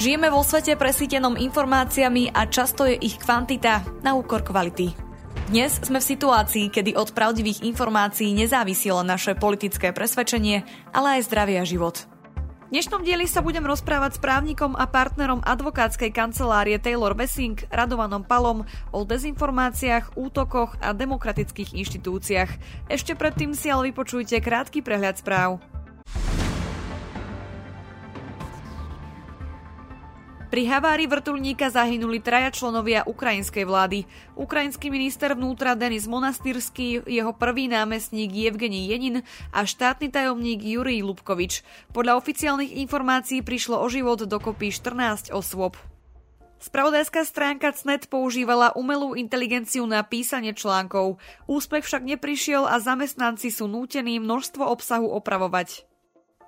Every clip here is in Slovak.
Žijeme vo svete presítenom informáciami a často je ich kvantita na úkor kvality. Dnes sme v situácii, kedy od pravdivých informácií nezávisilo naše politické presvedčenie, ale aj zdravie a život. V dnešnom dieli sa budem rozprávať s právnikom a partnerom advokátskej kancelárie Taylor Wessing, Radovanom Palom, o dezinformáciách, útokoch a demokratických inštitúciách. Ešte predtým si ale vypočujte krátky prehľad správ. Pri havári vrtulníka zahynuli traja členovia ukrajinskej vlády. Ukrajinský minister vnútra Denis Monastyrský, jeho prvý námestník Evgení Jenin a štátny tajomník Jurij Lubkovič. Podľa oficiálnych informácií prišlo o život dokopy 14 osôb. Spravodajská stránka CNET používala umelú inteligenciu na písanie článkov. Úspech však neprišiel a zamestnanci sú nútení množstvo obsahu opravovať.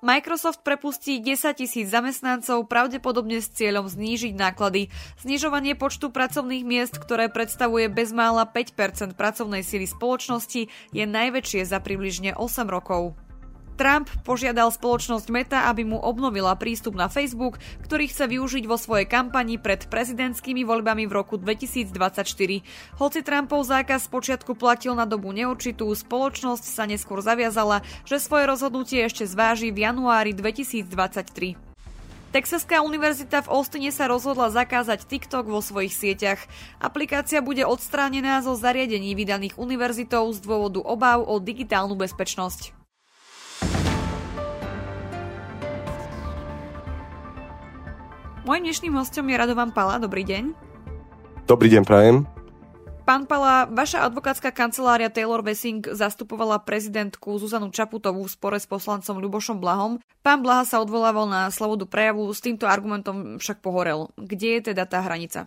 Microsoft prepustí 10 tisíc zamestnancov pravdepodobne s cieľom znížiť náklady. Znižovanie počtu pracovných miest, ktoré predstavuje bezmála 5% pracovnej síly spoločnosti, je najväčšie za približne 8 rokov. Trump požiadal spoločnosť Meta, aby mu obnovila prístup na Facebook, ktorý chce využiť vo svojej kampani pred prezidentskými voľbami v roku 2024. Hoci Trumpov zákaz počiatku platil na dobu neurčitú, spoločnosť sa neskôr zaviazala, že svoje rozhodnutie ešte zváži v januári 2023. Texaská univerzita v Austine sa rozhodla zakázať TikTok vo svojich sieťach. Aplikácia bude odstránená zo zariadení vydaných univerzitou z dôvodu obáv o digitálnu bezpečnosť. Mojím dnešným hostom je Radovan Pala. Dobrý deň. Dobrý deň, prajem. Pán Pala, vaša advokátska kancelária Taylor Wessing zastupovala prezidentku Zuzanu Čaputovú v spore s poslancom Ľubošom Blahom. Pán Blaha sa odvolával na slobodu prejavu, s týmto argumentom však pohorel. Kde je teda tá hranica?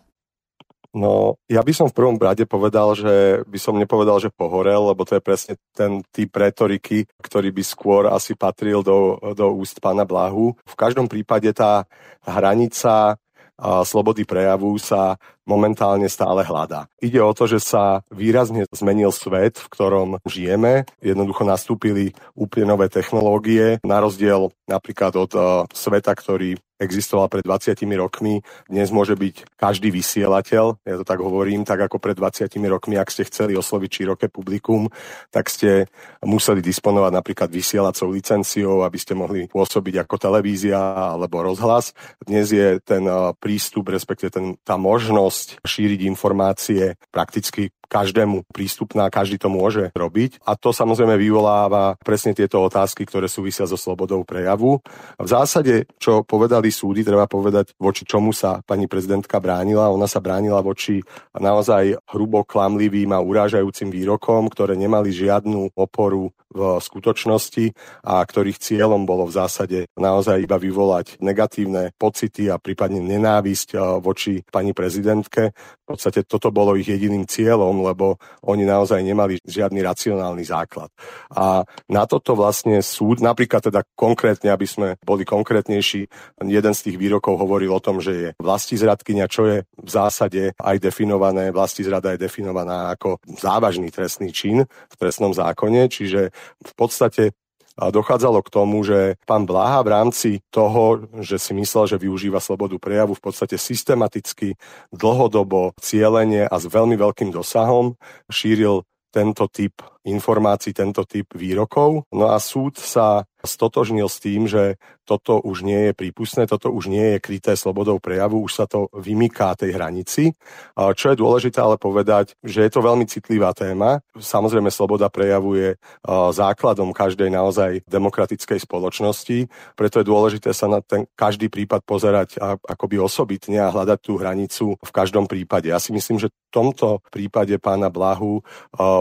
No, ja by som v prvom rade povedal, že by som nepovedal, že pohorel, lebo to je presne ten typ retoriky, ktorý by skôr asi patril do, do úst pána Blahu. V každom prípade tá hranica slobody prejavu sa momentálne stále hľadá. Ide o to, že sa výrazne zmenil svet, v ktorom žijeme. Jednoducho nastúpili úplne nové technológie, na rozdiel napríklad od uh, sveta, ktorý existoval pred 20 rokmi. Dnes môže byť každý vysielateľ, ja to tak hovorím, tak ako pred 20 rokmi, ak ste chceli osloviť široké publikum, tak ste museli disponovať napríklad vysielacou licenciou, aby ste mohli pôsobiť ako televízia alebo rozhlas. Dnes je ten uh, prístup, respektive ten, tá možnosť možnosť šíriť informácie prakticky každému prístupná, každý to môže robiť. A to samozrejme vyvoláva presne tieto otázky, ktoré súvisia so slobodou prejavu. V zásade, čo povedali súdy, treba povedať, voči čomu sa pani prezidentka bránila. Ona sa bránila voči naozaj hrubo klamlivým a urážajúcim výrokom, ktoré nemali žiadnu oporu v skutočnosti a ktorých cieľom bolo v zásade naozaj iba vyvolať negatívne pocity a prípadne nenávisť voči pani prezidentke. V podstate toto bolo ich jediným cieľom, lebo oni naozaj nemali žiadny racionálny základ. A na toto vlastne súd, napríklad teda konkrétne, aby sme boli konkrétnejší, jeden z tých výrokov hovoril o tom, že je vlastizradkynia, čo je v zásade aj definované, vlastizrada je definovaná ako závažný trestný čin v trestnom zákone, čiže v podstate dochádzalo k tomu, že pán Blaha v rámci toho, že si myslel, že využíva slobodu prejavu, v podstate systematicky, dlhodobo, cieľenie a s veľmi veľkým dosahom šíril tento typ informácií, tento typ výrokov. No a súd sa stotožnil s tým, že toto už nie je prípustné, toto už nie je kryté slobodou prejavu, už sa to vymyká tej hranici. Čo je dôležité ale povedať, že je to veľmi citlivá téma. Samozrejme, sloboda prejavu je základom každej naozaj demokratickej spoločnosti, preto je dôležité sa na ten každý prípad pozerať akoby osobitne a hľadať tú hranicu v každom prípade. Ja si myslím, že v tomto prípade pána Blahu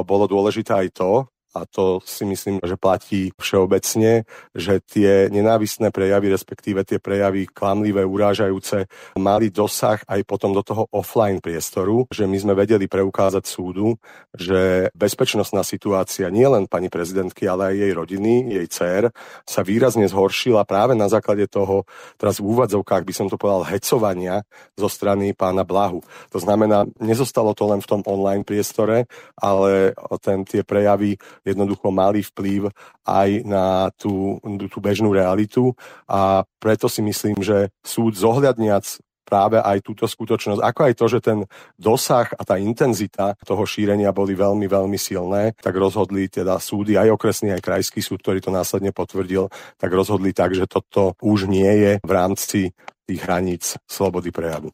bolo dôležité aj to, a to si myslím, že platí všeobecne, že tie nenávistné prejavy, respektíve tie prejavy klamlivé, urážajúce, mali dosah aj potom do toho offline priestoru, že my sme vedeli preukázať súdu, že bezpečnostná situácia nielen pani prezidentky, ale aj jej rodiny, jej dcer, sa výrazne zhoršila práve na základe toho, teraz v úvadzovkách by som to povedal, hecovania zo strany pána Blahu. To znamená, nezostalo to len v tom online priestore, ale ten, tie prejavy jednoducho mali vplyv aj na tú, tú bežnú realitu a preto si myslím, že súd zohľadniac práve aj túto skutočnosť, ako aj to, že ten dosah a tá intenzita toho šírenia boli veľmi, veľmi silné, tak rozhodli teda súdy, aj okresný, aj krajský súd, ktorý to následne potvrdil, tak rozhodli tak, že toto už nie je v rámci tých hraníc slobody prejavu.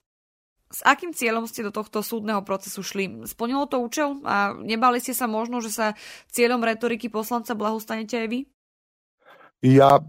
S akým cieľom ste do tohto súdneho procesu šli? Splnilo to účel a nebali ste sa možno, že sa cieľom retoriky poslanca Blahu stanete aj vy? Ja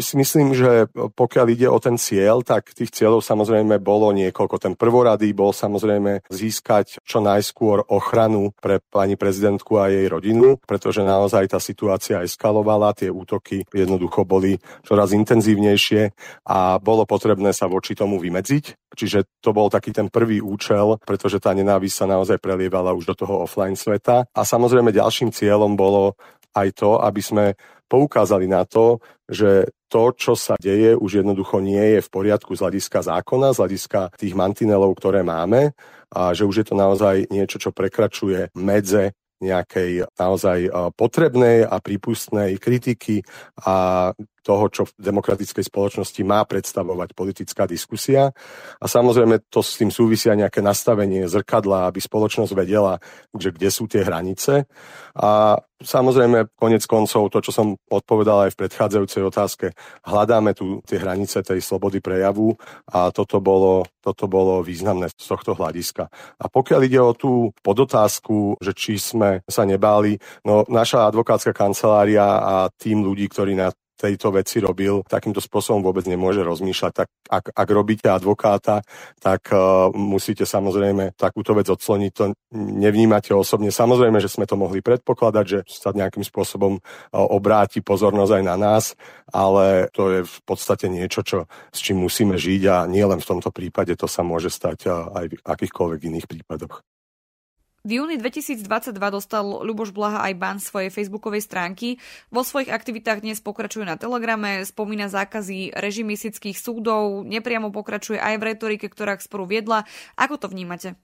si myslím, že pokiaľ ide o ten cieľ, tak tých cieľov samozrejme bolo niekoľko. Ten prvorady bol samozrejme získať čo najskôr ochranu pre pani prezidentku a jej rodinu, pretože naozaj tá situácia eskalovala, tie útoky jednoducho boli čoraz intenzívnejšie a bolo potrebné sa voči tomu vymedziť. Čiže to bol taký ten prvý účel, pretože tá nenávisť sa naozaj prelievala už do toho offline sveta. A samozrejme ďalším cieľom bolo aj to, aby sme poukázali na to, že to, čo sa deje, už jednoducho nie je v poriadku z hľadiska zákona, z hľadiska tých mantinelov, ktoré máme a že už je to naozaj niečo, čo prekračuje medze nejakej naozaj potrebnej a prípustnej kritiky a toho, čo v demokratickej spoločnosti má predstavovať politická diskusia. A samozrejme to s tým súvisia nejaké nastavenie zrkadla, aby spoločnosť vedela, že kde sú tie hranice. A samozrejme, konec koncov, to, čo som odpovedal aj v predchádzajúcej otázke, hľadáme tu tie hranice tej slobody prejavu a toto bolo, toto bolo významné z tohto hľadiska. A pokiaľ ide o tú podotázku, že či sme sa nebáli, no naša advokátska kancelária a tým ľudí, ktorí na tejto veci robil, takýmto spôsobom vôbec nemôže rozmýšľať. Tak ak, ak robíte advokáta, tak uh, musíte samozrejme takúto vec odsloniť. To nevnímate osobne. Samozrejme, že sme to mohli predpokladať, že sa nejakým spôsobom uh, obráti pozornosť aj na nás, ale to je v podstate niečo, čo, s čím musíme žiť a nielen v tomto prípade, to sa môže stať uh, aj v akýchkoľvek iných prípadoch. V júni 2022 dostal Ľuboš Blaha aj ban svojej facebookovej stránky. Vo svojich aktivitách dnes pokračuje na Telegrame, spomína zákazy režimistických súdov, nepriamo pokračuje aj v retorike, ktorá k sporu viedla. Ako to vnímate?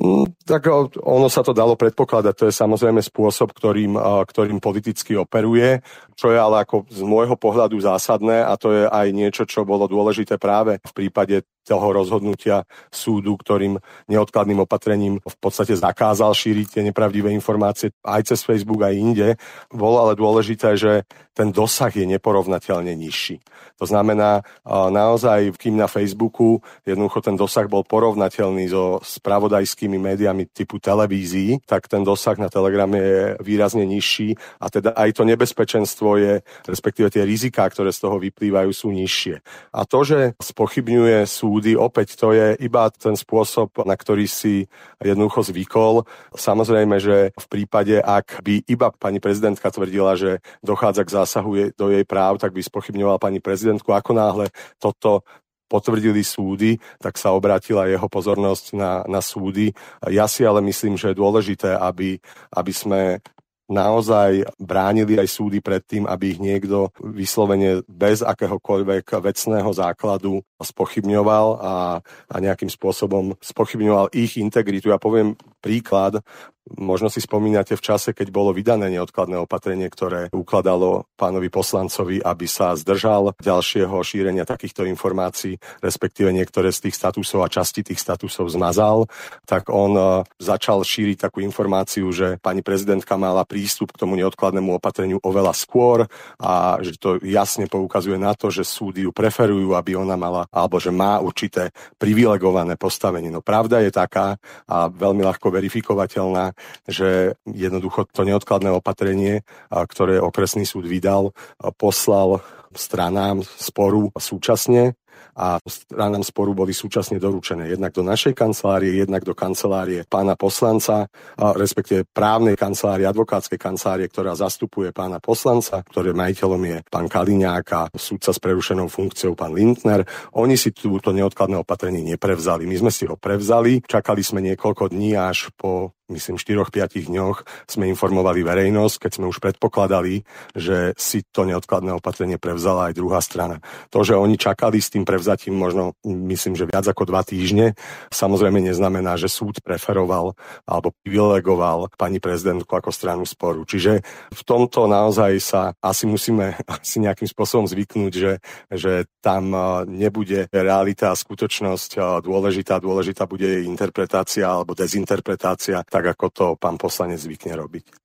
Mm, tak ono sa to dalo predpokladať. To je samozrejme spôsob, ktorým, ktorým politicky operuje, čo je ale ako z môjho pohľadu zásadné a to je aj niečo, čo bolo dôležité práve v prípade toho rozhodnutia súdu, ktorým neodkladným opatrením v podstate zakázal šíriť tie nepravdivé informácie aj cez Facebook, aj inde. Bolo ale dôležité, že ten dosah je neporovnateľne nižší. To znamená, naozaj, kým na Facebooku jednoducho ten dosah bol porovnateľný so spravodajskými médiami typu televízií, tak ten dosah na Telegrame je výrazne nižší a teda aj to nebezpečenstvo je, respektíve tie riziká, ktoré z toho vyplývajú, sú nižšie. A to, že spochybňuje sú súdy. Opäť to je iba ten spôsob, na ktorý si jednoducho zvykol. Samozrejme, že v prípade, ak by iba pani prezidentka tvrdila, že dochádza k zásahu do jej práv, tak by spochybňoval pani prezidentku. Ako náhle toto potvrdili súdy, tak sa obrátila jeho pozornosť na, na súdy. Ja si ale myslím, že je dôležité, aby, aby sme naozaj bránili aj súdy pred tým, aby ich niekto vyslovene bez akéhokoľvek vecného základu spochybňoval a, a nejakým spôsobom spochybňoval ich integritu. Ja poviem príklad, Možno si spomínate v čase, keď bolo vydané neodkladné opatrenie, ktoré ukladalo pánovi poslancovi, aby sa zdržal ďalšieho šírenia takýchto informácií, respektíve niektoré z tých statusov a časti tých statusov zmazal, tak on e, začal šíriť takú informáciu, že pani prezidentka mala prístup k tomu neodkladnému opatreniu oveľa skôr a že to jasne poukazuje na to, že súdy ju preferujú, aby ona mala, alebo že má určité privilegované postavenie. No pravda je taká a veľmi ľahko verifikovateľná, že jednoducho to neodkladné opatrenie, ktoré okresný súd vydal, poslal stranám sporu súčasne a stranám sporu boli súčasne doručené jednak do našej kancelárie, jednak do kancelárie pána poslanca, respektíve právnej kancelárie, advokátskej kancelárie, ktorá zastupuje pána poslanca, ktoré majiteľom je pán Kaliňák a súdca s prerušenou funkciou pán Lindner. Oni si túto neodkladné opatrenie neprevzali. My sme si ho prevzali, čakali sme niekoľko dní až po myslím, 4-5 dňoch sme informovali verejnosť, keď sme už predpokladali, že si to neodkladné opatrenie prevzala aj druhá strana. To, že oni čakali s tým prevzatím možno, myslím, že viac ako dva týždne, samozrejme neznamená, že súd preferoval alebo privilegoval pani prezidentku ako stranu sporu. Čiže v tomto naozaj sa asi musíme asi nejakým spôsobom zvyknúť, že, že tam nebude realita a skutočnosť dôležitá. Dôležitá bude jej interpretácia alebo dezinterpretácia, tak ako to pán poslanec zvykne robiť.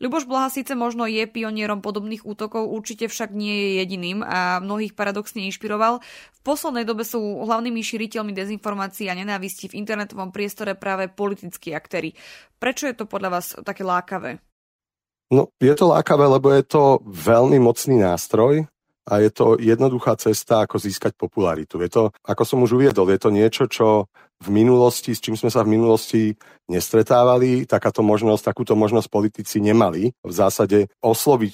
Ľuboš Blaha síce možno je pionierom podobných útokov, určite však nie je jediným a mnohých paradoxne inšpiroval. V poslednej dobe sú hlavnými širiteľmi dezinformácií a nenávisti v internetovom priestore práve politickí aktéry. Prečo je to podľa vás také lákavé? No, je to lákavé, lebo je to veľmi mocný nástroj a je to jednoduchá cesta, ako získať popularitu. Je to, ako som už uviedol, je to niečo, čo v minulosti, s čím sme sa v minulosti nestretávali, takáto možnosť, takúto možnosť politici nemali. V zásade osloviť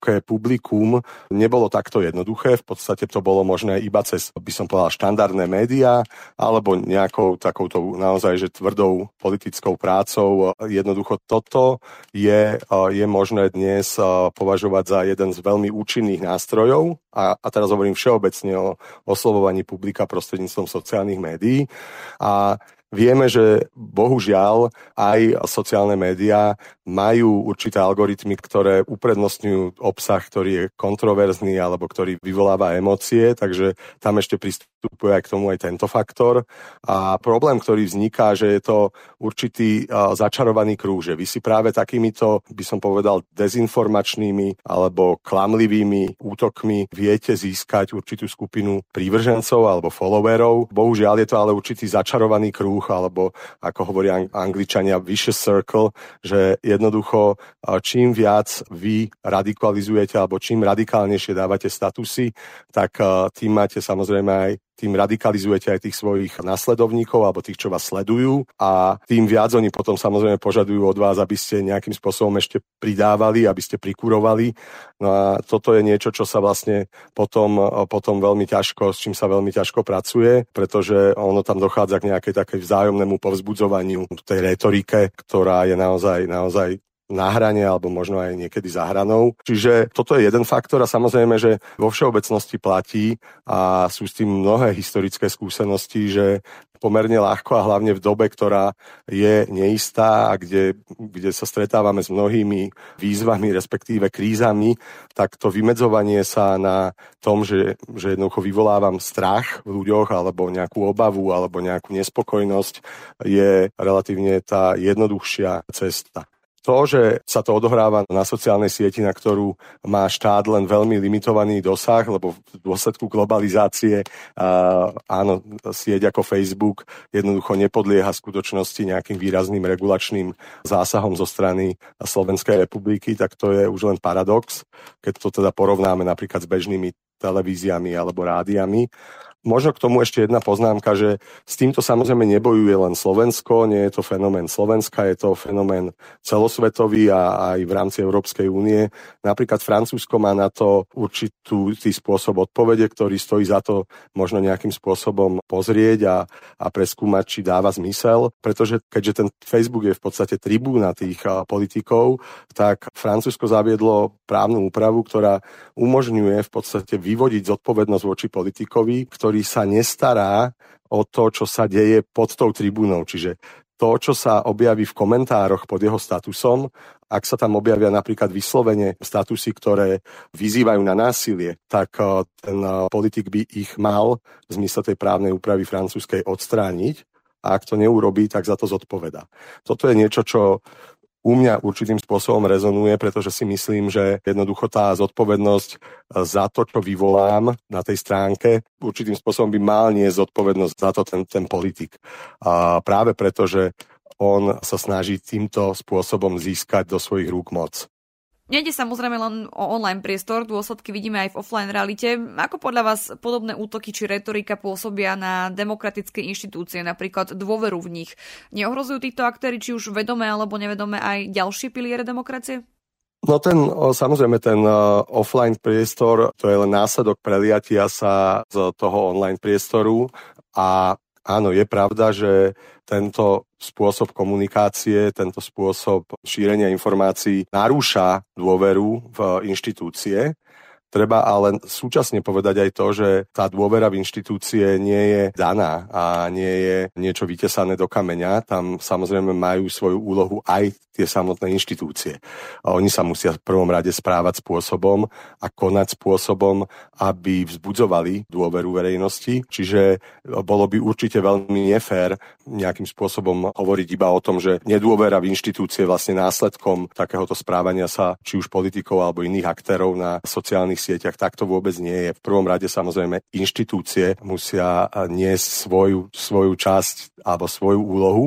široké publikum nebolo takto jednoduché, v podstate to bolo možné iba cez, by som povedal, štandardné médiá, alebo nejakou takouto naozaj, že tvrdou politickou prácou. Jednoducho toto je, je možné dnes považovať za jeden z veľmi účinných nástrojov, a, a teraz hovorím všeobecne o oslovovaní publika prostredníctvom sociálnych médií. A Vieme, že bohužiaľ aj sociálne médiá majú určité algoritmy, ktoré uprednostňujú obsah, ktorý je kontroverzný alebo ktorý vyvoláva emócie, takže tam ešte pristupuje aj k tomu aj tento faktor. A problém, ktorý vzniká, že je to určitý začarovaný krúh, že vy si práve takýmito, by som povedal, dezinformačnými alebo klamlivými útokmi viete získať určitú skupinu prívržencov alebo followerov. Bohužiaľ je to ale určitý začarovaný krúh, alebo ako hovoria angličania, vicious circle, že jednoducho čím viac vy radikalizujete alebo čím radikálnejšie dávate statusy, tak tým máte samozrejme aj tým radikalizujete aj tých svojich nasledovníkov alebo tých, čo vás sledujú a tým viac oni potom samozrejme požadujú od vás, aby ste nejakým spôsobom ešte pridávali, aby ste prikurovali. No a toto je niečo, čo sa vlastne potom, potom veľmi ťažko, s čím sa veľmi ťažko pracuje, pretože ono tam dochádza k nejakej takej vzájomnému povzbudzovaniu tej retorike, ktorá je naozaj, naozaj na hrane alebo možno aj niekedy za hranou. Čiže toto je jeden faktor a samozrejme, že vo všeobecnosti platí a sú s tým mnohé historické skúsenosti, že pomerne ľahko a hlavne v dobe, ktorá je neistá a kde, kde sa stretávame s mnohými výzvami, respektíve krízami, tak to vymedzovanie sa na tom, že, že jednoducho vyvolávam strach v ľuďoch alebo nejakú obavu alebo nejakú nespokojnosť je relatívne tá jednoduchšia cesta. To, že sa to odohráva na sociálnej sieti, na ktorú má štát len veľmi limitovaný dosah, lebo v dôsledku globalizácie áno, sieť ako Facebook jednoducho nepodlieha skutočnosti nejakým výrazným regulačným zásahom zo strany Slovenskej republiky, tak to je už len paradox, keď to teda porovnáme napríklad s bežnými televíziami alebo rádiami. Možno k tomu ešte jedna poznámka, že s týmto samozrejme nebojuje len Slovensko, nie je to fenomén Slovenska, je to fenomén celosvetový a aj v rámci Európskej únie. Napríklad Francúzsko má na to určitú tý spôsob odpovede, ktorý stojí za to možno nejakým spôsobom pozrieť a, a preskúmať, či dáva zmysel, pretože keďže ten Facebook je v podstate tribúna tých politikov, tak Francúzsko zaviedlo právnu úpravu, ktorá umožňuje v podstate vyvodiť zodpovednosť voči politikovi, ktorý ktorý sa nestará o to, čo sa deje pod tou tribúnou. Čiže to, čo sa objaví v komentároch pod jeho statusom, ak sa tam objavia napríklad vyslovene statusy, ktoré vyzývajú na násilie, tak eh, ten eh, politik by ich mal v zmysle tej právnej úpravy francúzskej odstrániť a ak to neurobí, tak za to zodpoveda. Toto je niečo, čo u mňa určitým spôsobom rezonuje, pretože si myslím, že jednoducho tá zodpovednosť za to, čo vyvolám na tej stránke, určitým spôsobom by mal nie zodpovednosť za to ten, ten politik. A práve preto, že on sa snaží týmto spôsobom získať do svojich rúk moc. Nejde samozrejme len o online priestor, dôsledky vidíme aj v offline realite. Ako podľa vás podobné útoky či retorika pôsobia na demokratické inštitúcie, napríklad dôveru v nich? Neohrozujú títo aktéry či už vedome alebo nevedome aj ďalšie piliere demokracie? No ten, samozrejme, ten offline priestor, to je len následok preliatia sa z toho online priestoru a Áno, je pravda, že tento spôsob komunikácie, tento spôsob šírenia informácií narúša dôveru v inštitúcie Treba ale súčasne povedať aj to, že tá dôvera v inštitúcie nie je daná a nie je niečo vytesané do kameňa. Tam samozrejme majú svoju úlohu aj tie samotné inštitúcie. A oni sa musia v prvom rade správať spôsobom a konať spôsobom, aby vzbudzovali dôveru verejnosti. Čiže bolo by určite veľmi nefér nejakým spôsobom hovoriť iba o tom, že nedôvera v inštitúcie vlastne následkom takéhoto správania sa či už politikov alebo iných aktérov na sociálnych sieťach. Tak to vôbec nie je. V prvom rade samozrejme inštitúcie musia niesť svoju, svoju časť alebo svoju úlohu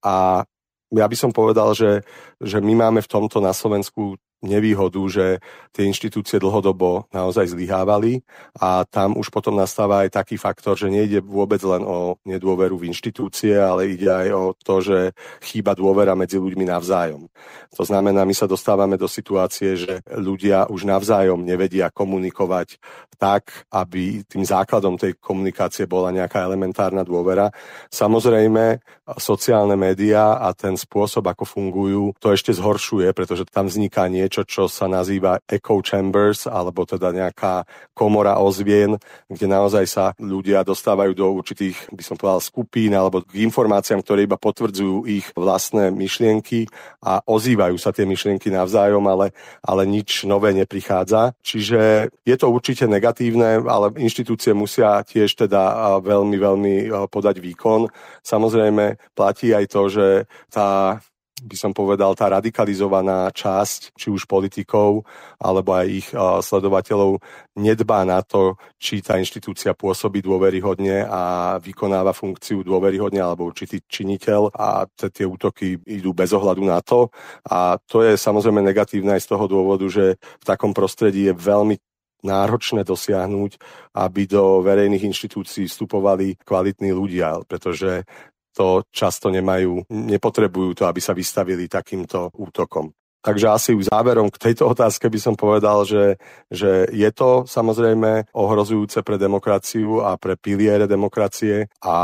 a ja by som povedal, že, že my máme v tomto na Slovensku nevýhodu, že tie inštitúcie dlhodobo naozaj zlyhávali a tam už potom nastáva aj taký faktor, že nejde vôbec len o nedôveru v inštitúcie, ale ide aj o to, že chýba dôvera medzi ľuďmi navzájom. To znamená, my sa dostávame do situácie, že ľudia už navzájom nevedia komunikovať tak, aby tým základom tej komunikácie bola nejaká elementárna dôvera. Samozrejme, sociálne médiá a ten spôsob, ako fungujú, to ešte zhoršuje, pretože tam vzniká nie niečo, čo sa nazýva echo chambers, alebo teda nejaká komora ozvien, kde naozaj sa ľudia dostávajú do určitých, by som povedal, skupín alebo k informáciám, ktoré iba potvrdzujú ich vlastné myšlienky a ozývajú sa tie myšlienky navzájom, ale, ale nič nové neprichádza. Čiže je to určite negatívne, ale inštitúcie musia tiež teda veľmi, veľmi podať výkon. Samozrejme platí aj to, že tá by som povedal, tá radikalizovaná časť, či už politikov, alebo aj ich sledovateľov, nedbá na to, či tá inštitúcia pôsobí dôveryhodne a vykonáva funkciu dôveryhodne, alebo určitý činiteľ a tie útoky idú bez ohľadu na to. A to je samozrejme negatívne aj z toho dôvodu, že v takom prostredí je veľmi náročné dosiahnuť, aby do verejných inštitúcií vstupovali kvalitní ľudia, pretože to často nemajú, nepotrebujú to, aby sa vystavili takýmto útokom. Takže asi už záverom k tejto otázke by som povedal, že, že je to samozrejme ohrozujúce pre demokraciu a pre piliere demokracie a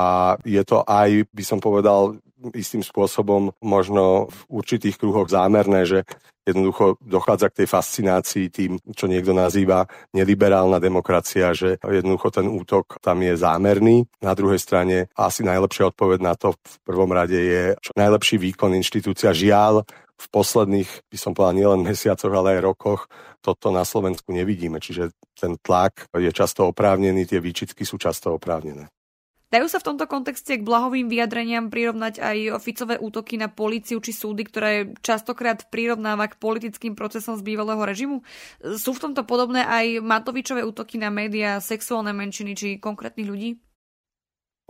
je to aj, by som povedal, istým spôsobom možno v určitých kruhoch zámerné, že jednoducho dochádza k tej fascinácii tým, čo niekto nazýva neliberálna demokracia, že jednoducho ten útok tam je zámerný. Na druhej strane asi najlepšia odpoveď na to v prvom rade je čo najlepší výkon inštitúcia. Žiaľ, v posledných, by som povedal, nielen mesiacoch, ale aj rokoch toto na Slovensku nevidíme. Čiže ten tlak je často oprávnený, tie výčitky sú často oprávnené. Dajú sa v tomto kontexte k blahovým vyjadreniam prirovnať aj oficové útoky na políciu či súdy, ktoré častokrát prirovnáva k politickým procesom z bývalého režimu? Sú v tomto podobné aj Matovičové útoky na médiá, sexuálne menšiny či konkrétnych ľudí?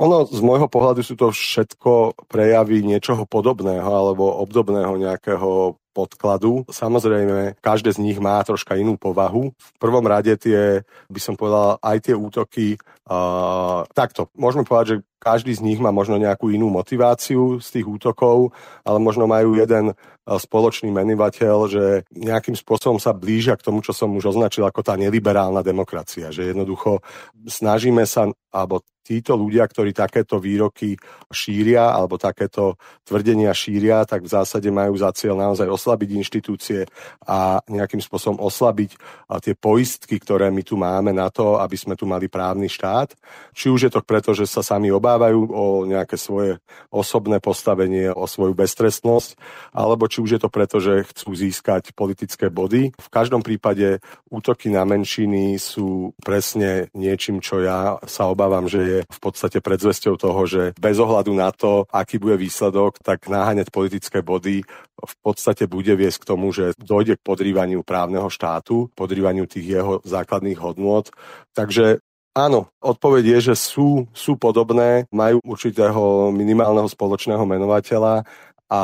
Ono z môjho pohľadu sú to všetko prejavy niečoho podobného alebo obdobného nejakého podkladu. Samozrejme, každé z nich má troška inú povahu. V prvom rade tie, by som povedal, aj tie útoky, uh, takto, môžeme povedať, že každý z nich má možno nejakú inú motiváciu z tých útokov, ale možno majú jeden spoločný menovateľ, že nejakým spôsobom sa blížia k tomu, čo som už označil ako tá neliberálna demokracia. Že jednoducho snažíme sa, alebo títo ľudia, ktorí takéto výroky šíria alebo takéto tvrdenia šíria, tak v zásade majú za cieľ naozaj oslabiť inštitúcie a nejakým spôsobom oslabiť tie poistky, ktoré my tu máme na to, aby sme tu mali právny štát. Či už je to preto, že sa sami obávajú o nejaké svoje osobné postavenie, o svoju beztrestnosť, alebo či už je to preto, že chcú získať politické body. V každom prípade útoky na menšiny sú presne niečím, čo ja sa obávam, že je je v podstate predzvesťou toho, že bez ohľadu na to, aký bude výsledok, tak naháňať politické body v podstate bude viesť k tomu, že dojde k podrývaniu právneho štátu, podrývaniu tých jeho základných hodnôt. Takže Áno, odpoveď je, že sú, sú podobné, majú určitého minimálneho spoločného menovateľa a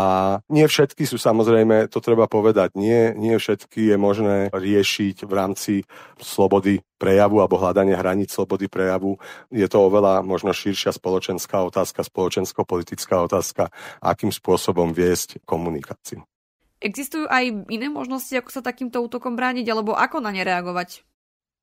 nie všetky sú samozrejme, to treba povedať, nie, nie všetky je možné riešiť v rámci slobody prejavu alebo hľadania hraníc slobody prejavu. Je to oveľa možno širšia spoločenská otázka, spoločensko-politická otázka, akým spôsobom viesť komunikáciu. Existujú aj iné možnosti, ako sa takýmto útokom brániť, alebo ako na ne reagovať?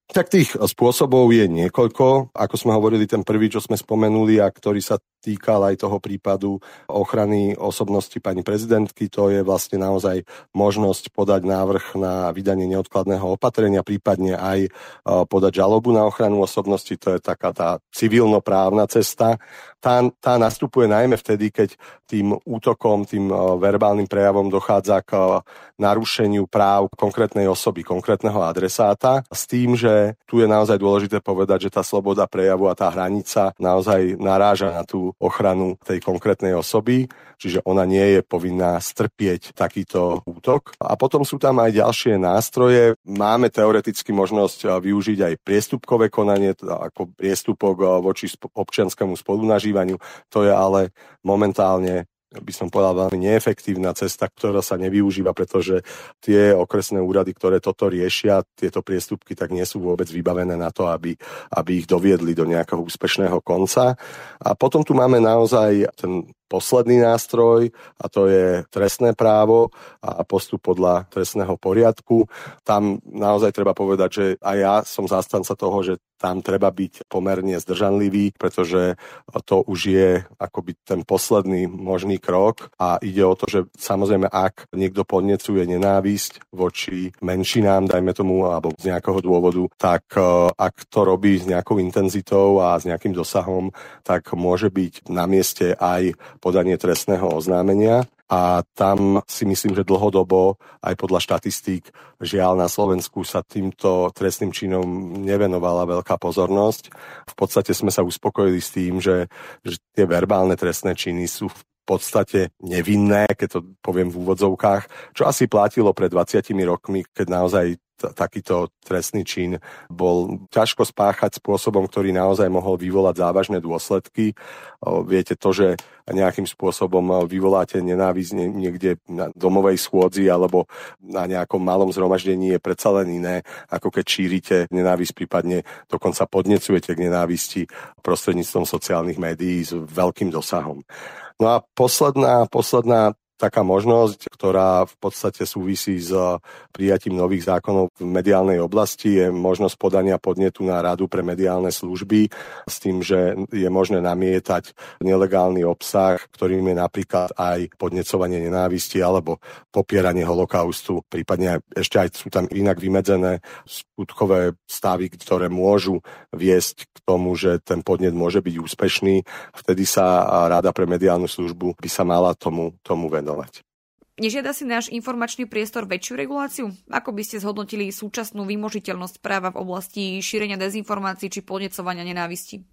Tak tých spôsobov je niekoľko. Ako sme hovorili, ten prvý, čo sme spomenuli a ktorý sa týkal aj toho prípadu ochrany osobnosti pani prezidentky. To je vlastne naozaj možnosť podať návrh na vydanie neodkladného opatrenia, prípadne aj podať žalobu na ochranu osobnosti. To je taká tá civilnoprávna cesta. Tá, tá nastupuje najmä vtedy, keď tým útokom, tým verbálnym prejavom dochádza k narušeniu práv konkrétnej osoby, konkrétneho adresáta s tým, že tu je naozaj dôležité povedať, že tá sloboda prejavu a tá hranica naozaj naráža na tú ochranu tej konkrétnej osoby, čiže ona nie je povinná strpieť takýto útok. A potom sú tam aj ďalšie nástroje. Máme teoreticky možnosť využiť aj priestupkové konanie, ako priestupok voči občianskému spolunažívaniu. To je ale momentálne by som povedal, veľmi neefektívna cesta, ktorá sa nevyužíva, pretože tie okresné úrady, ktoré toto riešia, tieto priestupky, tak nie sú vôbec vybavené na to, aby, aby ich doviedli do nejakého úspešného konca. A potom tu máme naozaj ten posledný nástroj a to je trestné právo a postup podľa trestného poriadku. Tam naozaj treba povedať, že aj ja som zástanca toho, že tam treba byť pomerne zdržanlivý, pretože to už je akoby ten posledný možný krok a ide o to, že samozrejme ak niekto podnecuje nenávisť voči menšinám, dajme tomu, alebo z nejakého dôvodu, tak e, ak to robí s nejakou intenzitou a s nejakým dosahom, tak môže byť na mieste aj podanie trestného oznámenia a tam si myslím, že dlhodobo aj podľa štatistík žiaľ na Slovensku sa týmto trestným činom nevenovala veľká pozornosť. V podstate sme sa uspokojili s tým, že, že tie verbálne trestné činy sú v podstate nevinné, keď to poviem v úvodzovkách, čo asi platilo pred 20 rokmi, keď naozaj takýto trestný čin bol ťažko spáchať spôsobom, ktorý naozaj mohol vyvolať závažné dôsledky. Viete to, že nejakým spôsobom vyvoláte nenávisť niekde na domovej schôdzi alebo na nejakom malom zhromaždení je predsa len iné, ako keď šírite nenávisť, prípadne dokonca podnecujete k nenávisti prostredníctvom sociálnych médií s veľkým dosahom. No a posledná, posledná taká možnosť, ktorá v podstate súvisí s prijatím nových zákonov v mediálnej oblasti, je možnosť podania podnetu na Radu pre mediálne služby s tým, že je možné namietať nelegálny obsah, ktorým je napríklad aj podnecovanie nenávisti alebo popieranie holokaustu, prípadne ešte aj sú tam inak vymedzené skutkové stavy, ktoré môžu viesť k tomu, že ten podnet môže byť úspešný. Vtedy sa Rada pre mediálnu službu by sa mala tomu, tomu venovať venovať. Nežiada si náš informačný priestor väčšiu reguláciu? Ako by ste zhodnotili súčasnú vymožiteľnosť práva v oblasti šírenia dezinformácií či podnecovania nenávisti?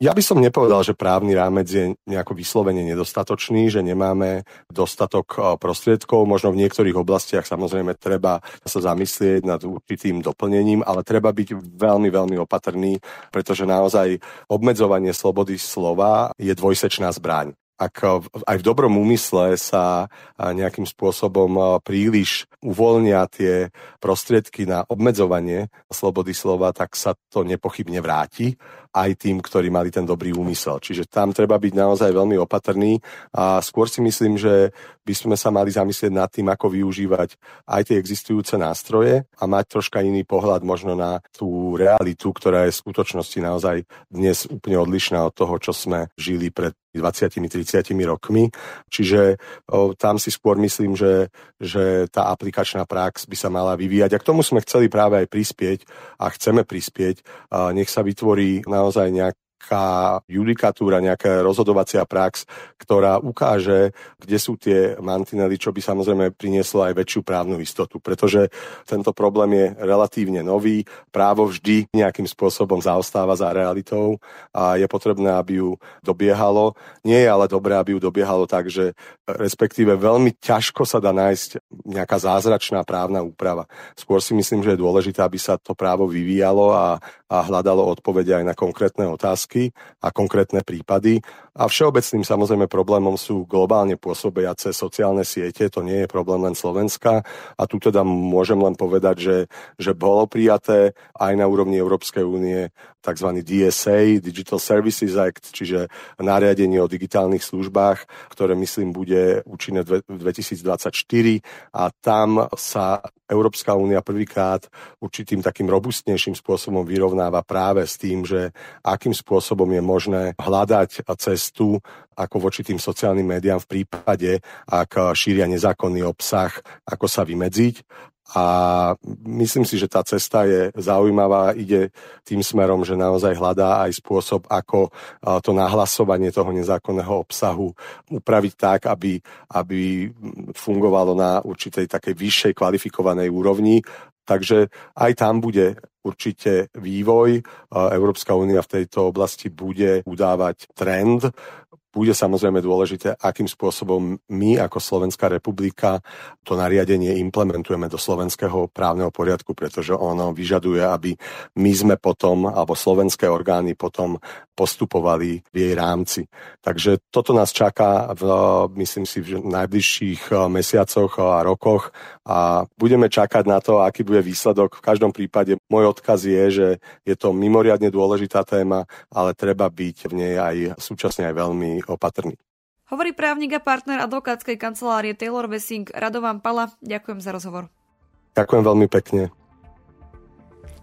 Ja by som nepovedal, že právny rámec je nejako vyslovene nedostatočný, že nemáme dostatok e, prostriedkov. Možno v niektorých oblastiach samozrejme treba sa zamyslieť nad určitým doplnením, ale treba byť veľmi, veľmi opatrný, pretože naozaj obmedzovanie slobody slova je dvojsečná zbraň ak aj v dobrom úmysle sa nejakým spôsobom príliš uvoľnia tie prostriedky na obmedzovanie slobody slova, tak sa to nepochybne vráti aj tým, ktorí mali ten dobrý úmysel. Čiže tam treba byť naozaj veľmi opatrný a skôr si myslím, že by sme sa mali zamyslieť nad tým, ako využívať aj tie existujúce nástroje a mať troška iný pohľad možno na tú realitu, ktorá je v skutočnosti naozaj dnes úplne odlišná od toho, čo sme žili pred 20-30 rokmi. Čiže o, tam si skôr myslím, že, že tá aplikačná prax by sa mala vyvíjať. A k tomu sme chceli práve aj prispieť a chceme prispieť. A nech sa vytvorí na naozaj nejak nejaká judikatúra, nejaká rozhodovacia prax, ktorá ukáže, kde sú tie mantinely, čo by samozrejme prinieslo aj väčšiu právnu istotu, pretože tento problém je relatívne nový, právo vždy nejakým spôsobom zaostáva za realitou a je potrebné, aby ju dobiehalo. Nie je ale dobré, aby ju dobiehalo tak, že respektíve veľmi ťažko sa dá nájsť nejaká zázračná právna úprava. Skôr si myslím, že je dôležité, aby sa to právo vyvíjalo a, a hľadalo odpovede aj na konkrétne otázky otázky a konkrétne prípady. A všeobecným samozrejme problémom sú globálne pôsobiace sociálne siete, to nie je problém len Slovenska. A tu teda môžem len povedať, že, že bolo prijaté aj na úrovni Európskej únie tzv. DSA, Digital Services Act, čiže nariadenie o digitálnych službách, ktoré myslím bude účinné v 2024 a tam sa Európska únia prvýkrát určitým takým robustnejším spôsobom vyrovnáva práve s tým, že akým spôsobom je možné hľadať cestu ako voči tým sociálnym médiám v prípade, ak šíria nezákonný obsah, ako sa vymedziť a myslím si, že tá cesta je zaujímavá, ide tým smerom, že naozaj hľadá aj spôsob, ako to nahlasovanie toho nezákonného obsahu upraviť tak, aby, aby fungovalo na určitej takej vyššej kvalifikovanej úrovni. Takže aj tam bude určite vývoj. Európska únia v tejto oblasti bude udávať trend bude samozrejme dôležité, akým spôsobom my ako Slovenská republika to nariadenie implementujeme do slovenského právneho poriadku, pretože ono vyžaduje, aby my sme potom, alebo slovenské orgány potom postupovali v jej rámci. Takže toto nás čaká, v, myslím si, v najbližších eh, mesiacoch a rokoch a budeme čakať na to, aký bude výsledok. V každom prípade môj odkaz je, že je to mimoriadne dôležitá téma, ale treba byť v nej aj súčasne aj veľmi opatrný. Hovorí právnik a partner advokátskej kancelárie Taylor Wessing Radovan Pala. Ďakujem za rozhovor. Ďakujem veľmi pekne.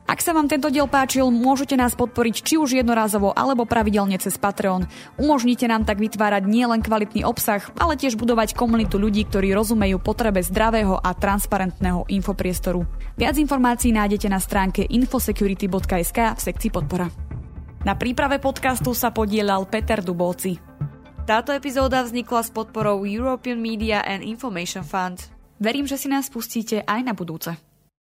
Ak sa vám tento diel páčil, môžete nás podporiť či už jednorázovo alebo pravidelne cez Patreon. Umožnite nám tak vytvárať nielen kvalitný obsah, ale tiež budovať komunitu ľudí, ktorí rozumejú potrebe zdravého a transparentného infopriestoru. Viac informácií nájdete na stránke infosecurity.sk v sekcii podpora. Na príprave podcastu sa podielal Peter Dubovci. Táto epizóda vznikla s podporou European Media and Information Fund. Verím, že si nás pustíte aj na budúce.